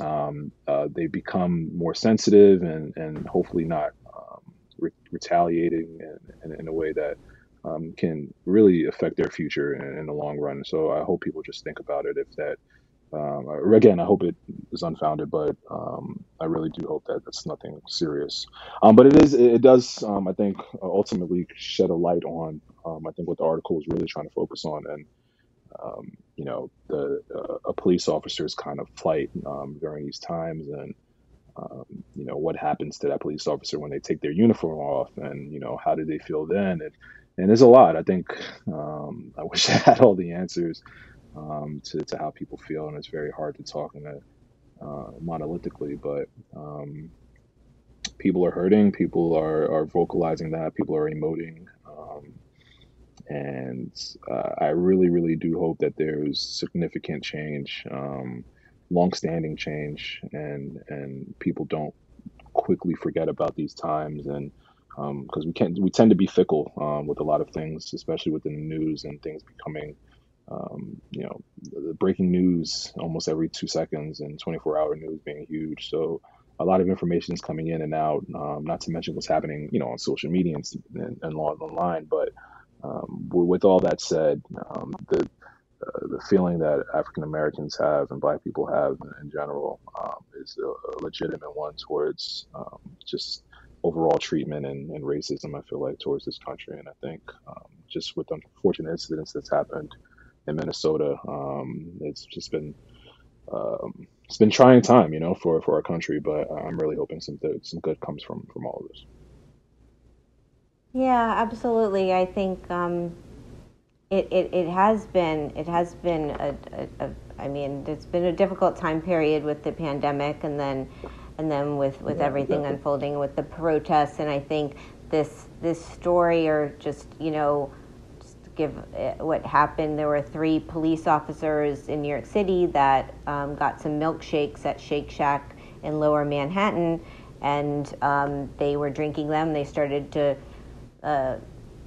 Speaker 5: Um, uh, they become more sensitive and and hopefully not um, re- retaliating in, in, in, a way that um, can really affect their future in, in, the long run. So I hope people just think about it if that um, again, I hope it is unfounded, but um, I really do hope that that's nothing serious. Um, but it is, it does, I think, ultimately shed a light on, I think, what the article is really trying to focus on, and um, you know, the uh, a police officer's kind of plight during these times, and you know, what happens to that police officer when they take their uniform off, and you know, how do they feel then? And, and there's a lot. I think I *laughs* wish I had all the answers um, to, to how people feel, and it's very hard to talk in it uh, monolithically. But um, people are hurting, people are, are vocalizing that, people are emoting. Um, and uh, I really, really do hope that there's significant change, um, long-standing change, and and people don't quickly forget about these times and because um, we can we tend to be fickle um, with a lot of things, especially within the news and things becoming um, you know, the breaking news almost every two seconds and 24 hour news being huge. So a lot of information is coming in and out, um, not to mention what's happening, you know, on social media and, and, and online. But um, with all that said, um, the, uh, the feeling that African Americans have and Black people have in general um, is a, a, legitimate one towards um, just overall treatment and, and, racism. I feel like towards this country, and I think just with unfortunate incidents that's happened in Minnesota. Um, it's just been um, it's been trying time, you know, for, for our country, but I'm really hoping some some good comes from from all of this.
Speaker 2: Yeah, absolutely. I think um, it, it it has been it has been a, a, a I mean, it's been a difficult time period with the pandemic, and then and then with with everything unfolding with the protests, and I think this this story or just you know just give uh, what happened. There were three police officers in New York City that um, got some milkshakes at Shake Shack in Lower Manhattan, and um, they were drinking them. They started to uh,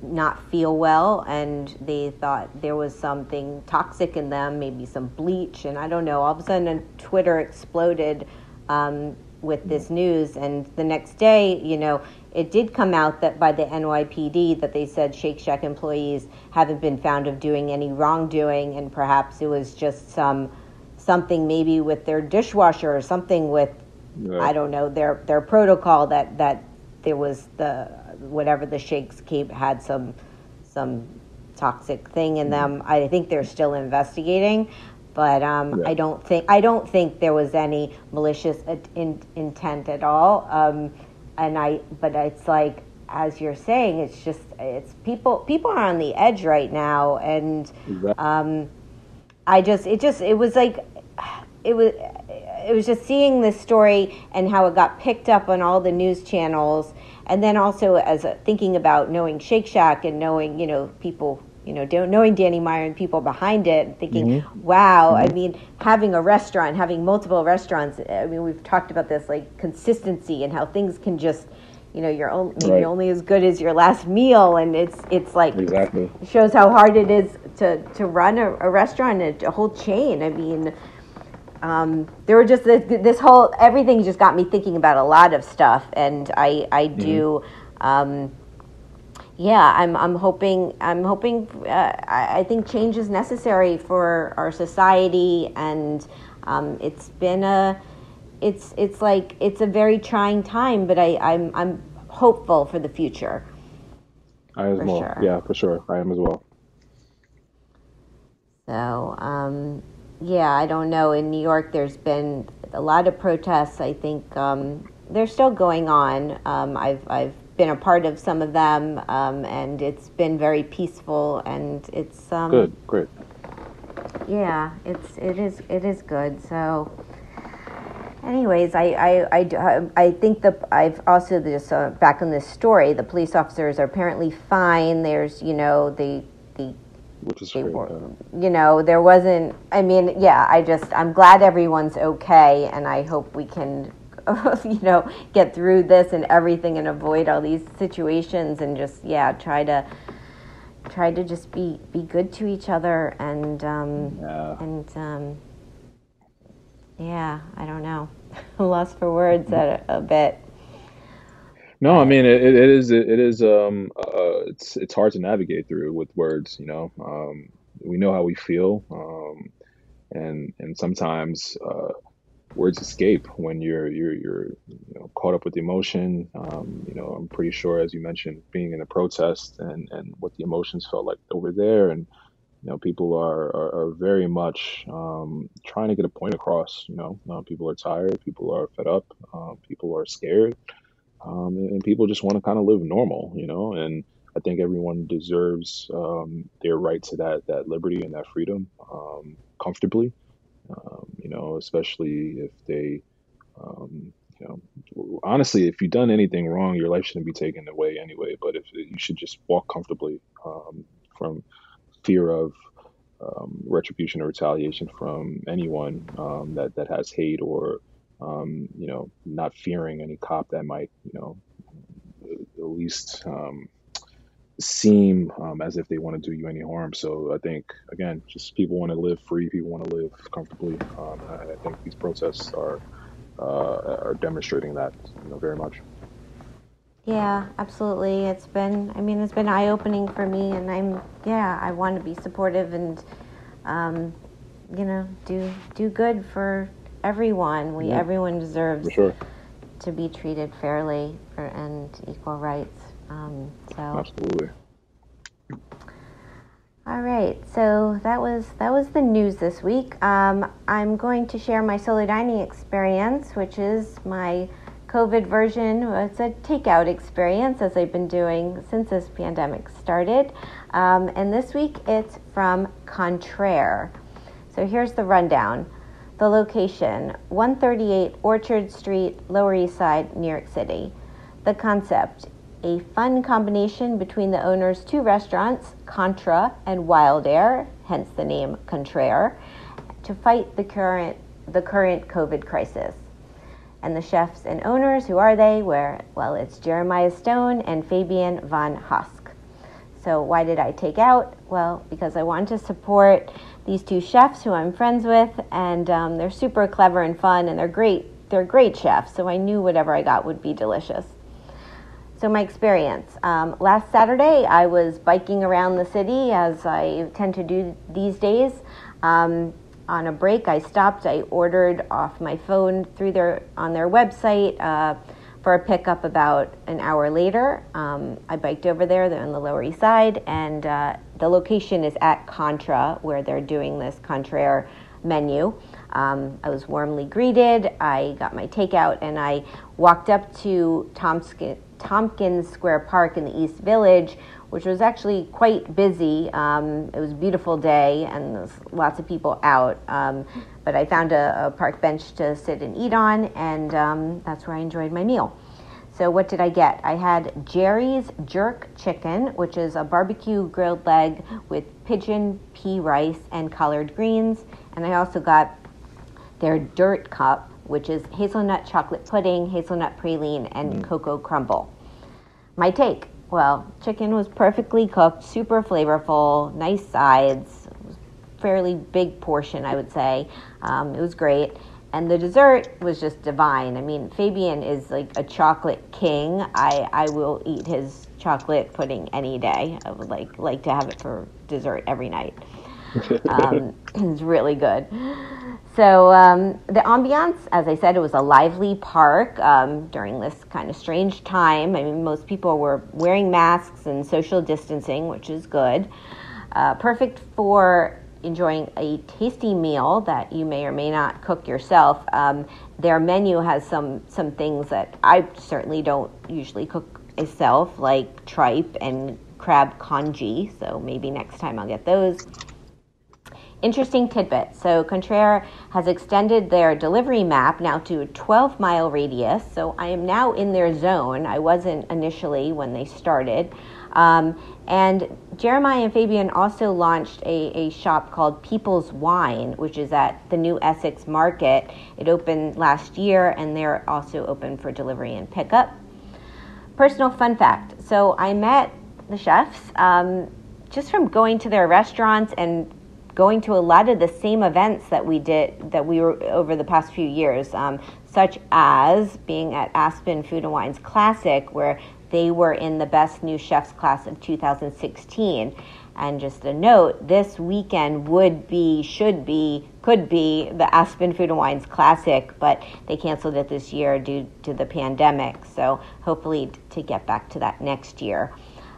Speaker 2: not feel well, and they thought there was something toxic in them, maybe some bleach, and I don't know. All of a sudden, Twitter exploded. Um, with this news and the next day you know it did come out that by the NYPD that they said Shake Shack employees haven't been found of doing any wrongdoing, and perhaps it was just some something maybe with their dishwasher or something with yeah. I don't know their their protocol that that there was the whatever the shakes keep had some some toxic thing in mm-hmm. them. I think they're still investigating, but um, yeah. I don't think I don't think there was any malicious in, intent at all. Um, and I, but it's like as you're saying, it's just it's people people are on the edge right now, and um, I just it just it was like it was it was just seeing this story and how it got picked up on all the news channels, and then also as a, thinking about knowing Shake Shack and knowing you know people you know, knowing Danny Meyer and people behind it, thinking, mm-hmm. wow, mm-hmm. I mean, having a restaurant, having multiple restaurants, I mean, we've talked about this, like consistency and how things can just, you know, you're only, right. only as good as your last meal. And it's, it's like,
Speaker 5: exactly
Speaker 2: shows how hard it is to, to run a, a restaurant, a, a, whole chain. I mean, um, there were just this, this, whole, everything just got me thinking about a lot of stuff. And I, I mm-hmm. do, um, yeah, I'm I'm hoping I'm hoping uh, I, I, think change is necessary for our society, and um, it's been a it's it's like it's a very trying time, but I I'm I'm hopeful for the future.
Speaker 5: I as well. Sure. Yeah, for sure. I am as well.
Speaker 2: So um, yeah, I don't know. In New York, there's been a lot of protests. I think um, they're still going on. Um, I've I've been a part of some of them, um, and it's been very peaceful. And it's
Speaker 5: um, good, great.
Speaker 2: yeah, it's it is it is good. So, anyways, I I I, I think the I've also this uh, back in this story. The police officers are apparently fine. There's you know the the
Speaker 5: which is
Speaker 2: they
Speaker 5: great. yeah.
Speaker 2: you know there wasn't. I mean, yeah, I just I'm glad everyone's okay, and I hope we can. *laughs* you know, get through this and everything, and avoid all these situations, and just yeah, try to try to just be be good to each other and um,
Speaker 5: Yeah.
Speaker 2: and um, yeah, I don't know, *laughs* lost for words a, a bit.
Speaker 5: No, I mean it, it is it is um uh it's it's hard to navigate through with words, you know. Um we know how we feel um and and sometimes uh words escape when you're you're you're you know caught up with emotion. Um you know, I'm pretty sure as you mentioned being in a protest and and what the emotions felt like over there and you know people are are, are very much um trying to get a point across, you know. Uh, people are tired, people are fed up, uh, people are scared um, and, and people just want to kind of live normal, you know. And I think everyone deserves um, their right to that that liberty and that freedom um, comfortably, um, you know, especially if they, um, you know, honestly, if you've done anything wrong, your life shouldn't be taken away anyway. But if you should just walk comfortably um, from fear of retribution or retaliation from anyone that that has hate or um, you know not fearing any cop that might you know at least um, seem um, as if they want to do you any harm. So I think again, just people want to live free, people want to live comfortably. Um, I, I think these protests are uh, are demonstrating that you know very much.
Speaker 2: Yeah, absolutely. It's been, I mean, it's been eye opening for me, and I'm, yeah, I want to be supportive and, um, you know, do do good for everyone. We
Speaker 5: Yeah.
Speaker 2: everyone deserves
Speaker 5: sure,
Speaker 2: to be treated fairly for, and equal rights. Um, so,
Speaker 5: absolutely.
Speaker 2: all right. So that was that was the news this week. Um, I'm going to share my solo dining experience, which is my COVID version. It's a takeout experience, as I've been doing since this pandemic started. Um, and this week it's from Contrair. So here's the rundown. The location 138 Orchard Street, Lower East Side, New York City. The concept a fun combination between the owner's two restaurants, Contra and Wildair, hence the name Contrair, to fight the current, the current COVID crisis. And the chefs and owners, who are they? Where, well, it's Jeremiah Stone and Fabian von Hauske. So why did I take out? Well, because I wanted to support these two chefs who I'm friends with, and um, they're super clever and fun, and they're great. They're great chefs, so I knew whatever I got would be delicious. So my experience. Um, last Saturday, I was biking around the city as I tend to do these days. Um, on a break, I stopped. I ordered off my phone through their on their website uh, for a pickup about an hour later. Um, I biked over there. They're on the Lower East Side, and uh, the location is at Contra, where they're doing this Contrair menu. Um, I was warmly greeted. I got my takeout, and I walked up to Tompkins, Tompkins Square Park in the East Village, which was actually quite busy. Um, it was a beautiful day, and lots of people out. Um, but I found a, a, park bench to sit and eat on, and um, that's where I enjoyed my meal. So, what did I get? I had Jerry's Jerk Chicken, which is a barbecue grilled leg with pigeon pea rice and collard greens. And I also got their Dirt Cup, which is hazelnut chocolate pudding, hazelnut praline, and cocoa crumble. My take well, chicken was perfectly cooked, super flavorful, nice sides, fairly big portion, I would say. Um, it was great. And the dessert was just divine. I mean, Fabian is like a chocolate king. I, I will eat his chocolate pudding any day. I would like like to have it for dessert every night. *laughs* Um, it's really good. So um, the ambiance, as I said, it was a lively park um, during this kind of strange time. I mean, most people were wearing masks and social distancing, which is good. Uh, perfect for enjoying a tasty meal that you may or may not cook yourself. Um, their menu has some some things that I certainly don't usually cook myself, like tripe and crab congee. So maybe next time I'll get those interesting tidbit. So Contrair has extended their delivery map now to a 12 mile radius. So I am now in their zone. I wasn't initially when they started. Um, and Jeremiah and Fabian also launched a, a shop called People's Wine, which is at the new Essex Market. It opened last year, and they're also open for delivery and pickup. Personal fun fact so I met the chefs um, just from going to their restaurants and going to a lot of the same events that we did that we were over the past few years, um, such as being at Aspen Food and Wines Classic, where they were in the Best New Chefs class of 2016. And just a note, this weekend would be, should be, could be the Aspen Food and Wines Classic, but they canceled it this year due to the pandemic. So hopefully to get back to that next year.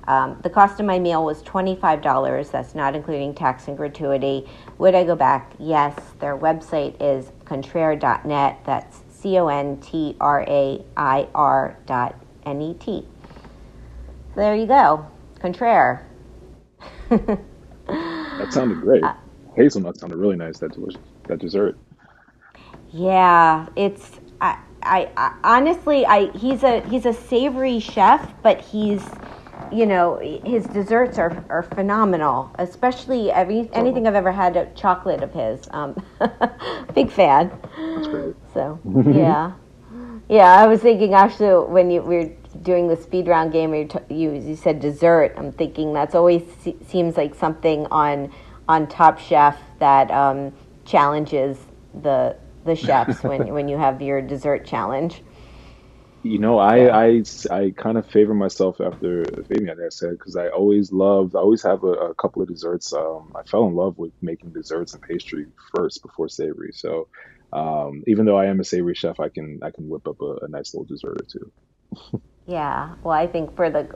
Speaker 2: Um, the cost of my meal was $25. That's not including tax and gratuity. Would I go back? Yes. Their website is contrair.net. That's C O N T R A I R dot N E T. There you go. Contrair.
Speaker 5: that sounded great. Uh, Hazelnut sounded really nice. That delicious. That dessert.
Speaker 2: Yeah, it's. I, I, I honestly, I he's a he's a savory chef, but he's you know his desserts are, are phenomenal especially every anything i've ever had a chocolate of his um, *laughs* big fan
Speaker 5: That's great.
Speaker 2: so yeah yeah i was thinking actually when you we were doing the speed round game you, you, you said dessert i'm thinking that's always se- seems like something on on top chef that um, challenges the the chefs *laughs* when when you have your dessert challenge
Speaker 5: you know, I I, I kind of favor myself after Fabian, I said, because I always loved, I always have a, a couple of desserts. Um, I fell in love with making desserts and pastry first before savory. So um, even though I am a savory chef, I can I can whip up a, a nice little dessert or two. *laughs*
Speaker 2: yeah, well, I think for the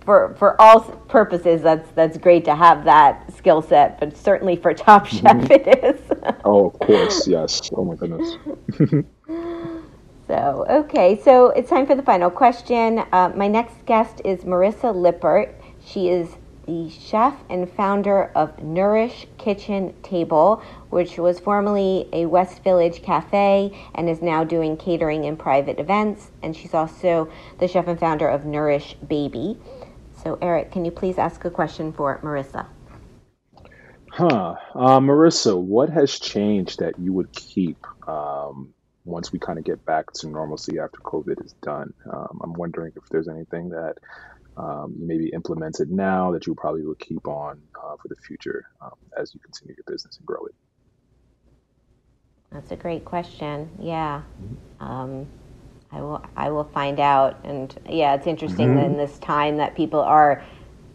Speaker 2: for for all purposes, that's that's great to have that skill set. But certainly for Top Chef, mm-hmm. it is.
Speaker 5: oh, of course, yes. Oh my goodness. *laughs*
Speaker 2: So, okay, so it's time for the final question. Uh, my next guest is Marissa Lippert. She is the chef and founder of Nourish Kitchen Table, which was formerly a West Village cafe and is now doing catering and private events. And she's also the chef and founder of Nourish Baby. So, Eric, can you please ask a question for Marissa?
Speaker 5: Huh. Uh, Marissa, what has changed that you would keep um, once we kind of get back to normalcy after COVID is done. Um, I'm wondering if there's anything that um, you maybe implemented now that you probably will keep on uh, for the future um, as you continue your business and grow it.
Speaker 2: That's a great question. Yeah. Mm-hmm. Um, I will I will find out and yeah, it's interesting mm-hmm. in this time that people are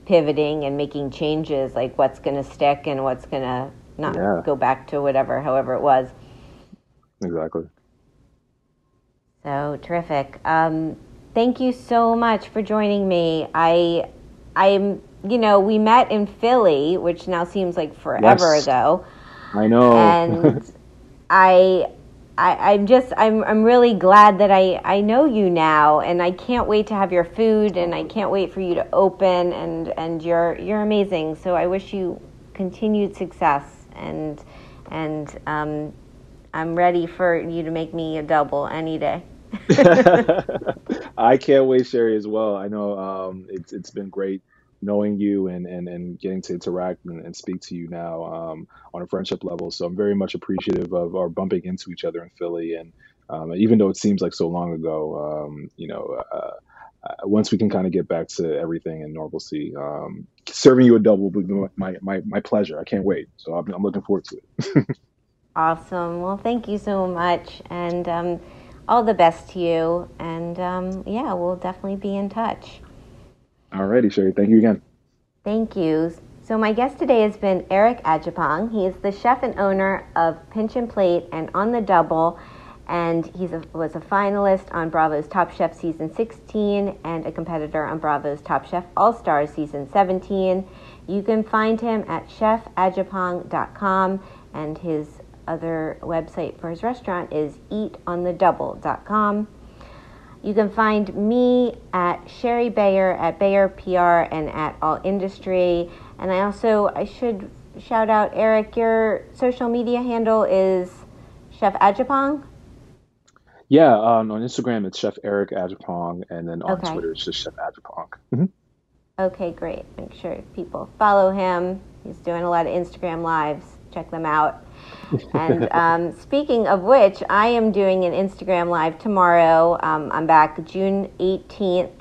Speaker 2: pivoting and making changes like what's going to stick and what's going to not yeah. go back to whatever however it was.
Speaker 5: Exactly.
Speaker 2: So terrific. Um, thank you so much for joining me. I, I'm, you know, we met in Philly, which now seems like forever yes. ago.
Speaker 5: I know.
Speaker 2: And *laughs* I, I, am just, I'm, I'm really glad that I, I know you now, and I can't wait to have your food, and I can't wait for you to open, and, and you're, you're amazing. So I wish you continued success, and, and um, I'm ready for you to make me a double any day. *laughs*
Speaker 5: I can't wait, Shari, as well. I know um, it's it's been great knowing you and, and, and getting to interact and, and speak to you now um, on a friendship level. So I'm very much appreciative of our bumping into each other in Philly. And um, even though it seems like so long ago, um, you know, uh, uh, once we can kind of get back to everything in normalcy, um, serving you a double would be my, my, my pleasure. I can't wait. So I'm, I'm looking forward to it. *laughs*
Speaker 2: awesome. Well, thank you so much. And, um, all the best to you. And um, yeah, we'll definitely be in touch.
Speaker 5: Alrighty, Shari. Thank you again.
Speaker 2: Thank you. So my guest today has been Eric Adjepong. He is the chef and owner of Pinch and Plate and On the Double, and he was a finalist on Bravo's Top Chef season 16 and a competitor on Bravo's Top Chef All Stars season 17. You can find him at chefadjepong.com and his other website for his restaurant is eatonthedouble.com. You can find me at Shari Bayer at Bayer PR and at All Industry. And I also I should shout out, Eric, your social media handle is Chef Adjepong?
Speaker 5: Yeah, um, on Instagram it's Chef Eric Adjepong, and then on
Speaker 2: Okay.
Speaker 5: Twitter it's just Chef Adjepong. Mhm.
Speaker 2: Okay, great. Make sure people follow him. He's doing a lot of Instagram lives. Check them out. And *laughs* um, speaking of which, I am doing an Instagram live tomorrow. Um, I'm back June 18th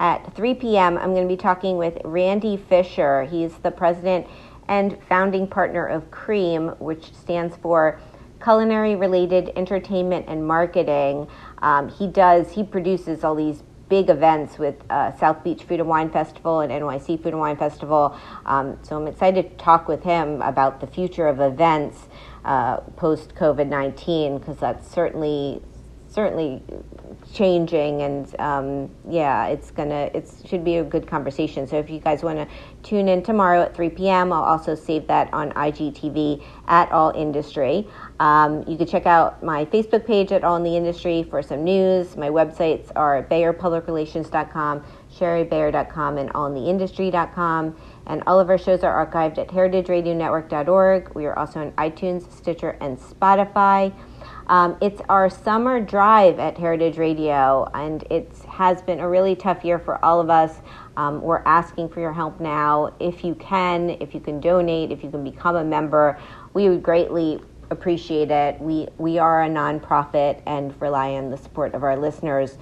Speaker 2: at 3 p.m. I'm going to be talking with Randy Fisher. He's the president and founding partner of CREAM, which stands for Culinary Related Entertainment and Marketing. Um, he does, he produces all these big events with uh, South Beach Food and Wine Festival and NYC Food and Wine Festival. Um, so I'm excited to talk with him about the future of events uh, post COVID 19 because that's certainly certainly changing and um, yeah it's gonna it should be a good conversation. So if you guys want to tune in tomorrow at 3 p.m i'll also save that on igtv at all industry. Um, you can check out my facebook page at all in the industry for some news. My websites are bayerpublicrelations.com sharibayer.com and allintheindustry.com and all of our shows are archived at heritageradionetwork.org we are also on itunes stitcher and spotify um, it's our summer drive at Heritage Radio, and it has been a really tough year for all of us. Um, we're asking for your help now. If you can, if you can donate, if you can become a member, we would greatly appreciate it. We we are a nonprofit and rely on the support of our listeners.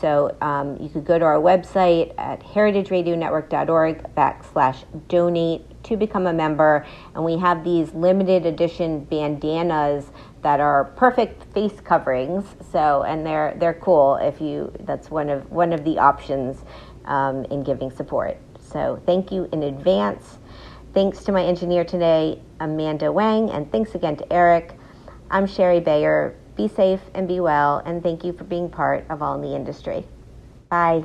Speaker 2: So um, you could go to our website at heritageradionetwork.org backslash donate to become a member. And we have these limited edition bandanas that are perfect face coverings. So, and they're they're cool if you. That's one of one of the options um, in giving support. So, thank you in advance. Thanks to my engineer today, Amanda Wang, and thanks again to Eric. I'm Shari Bayer. Be safe and be well, and thank you for being part of All in the Industry. Bye.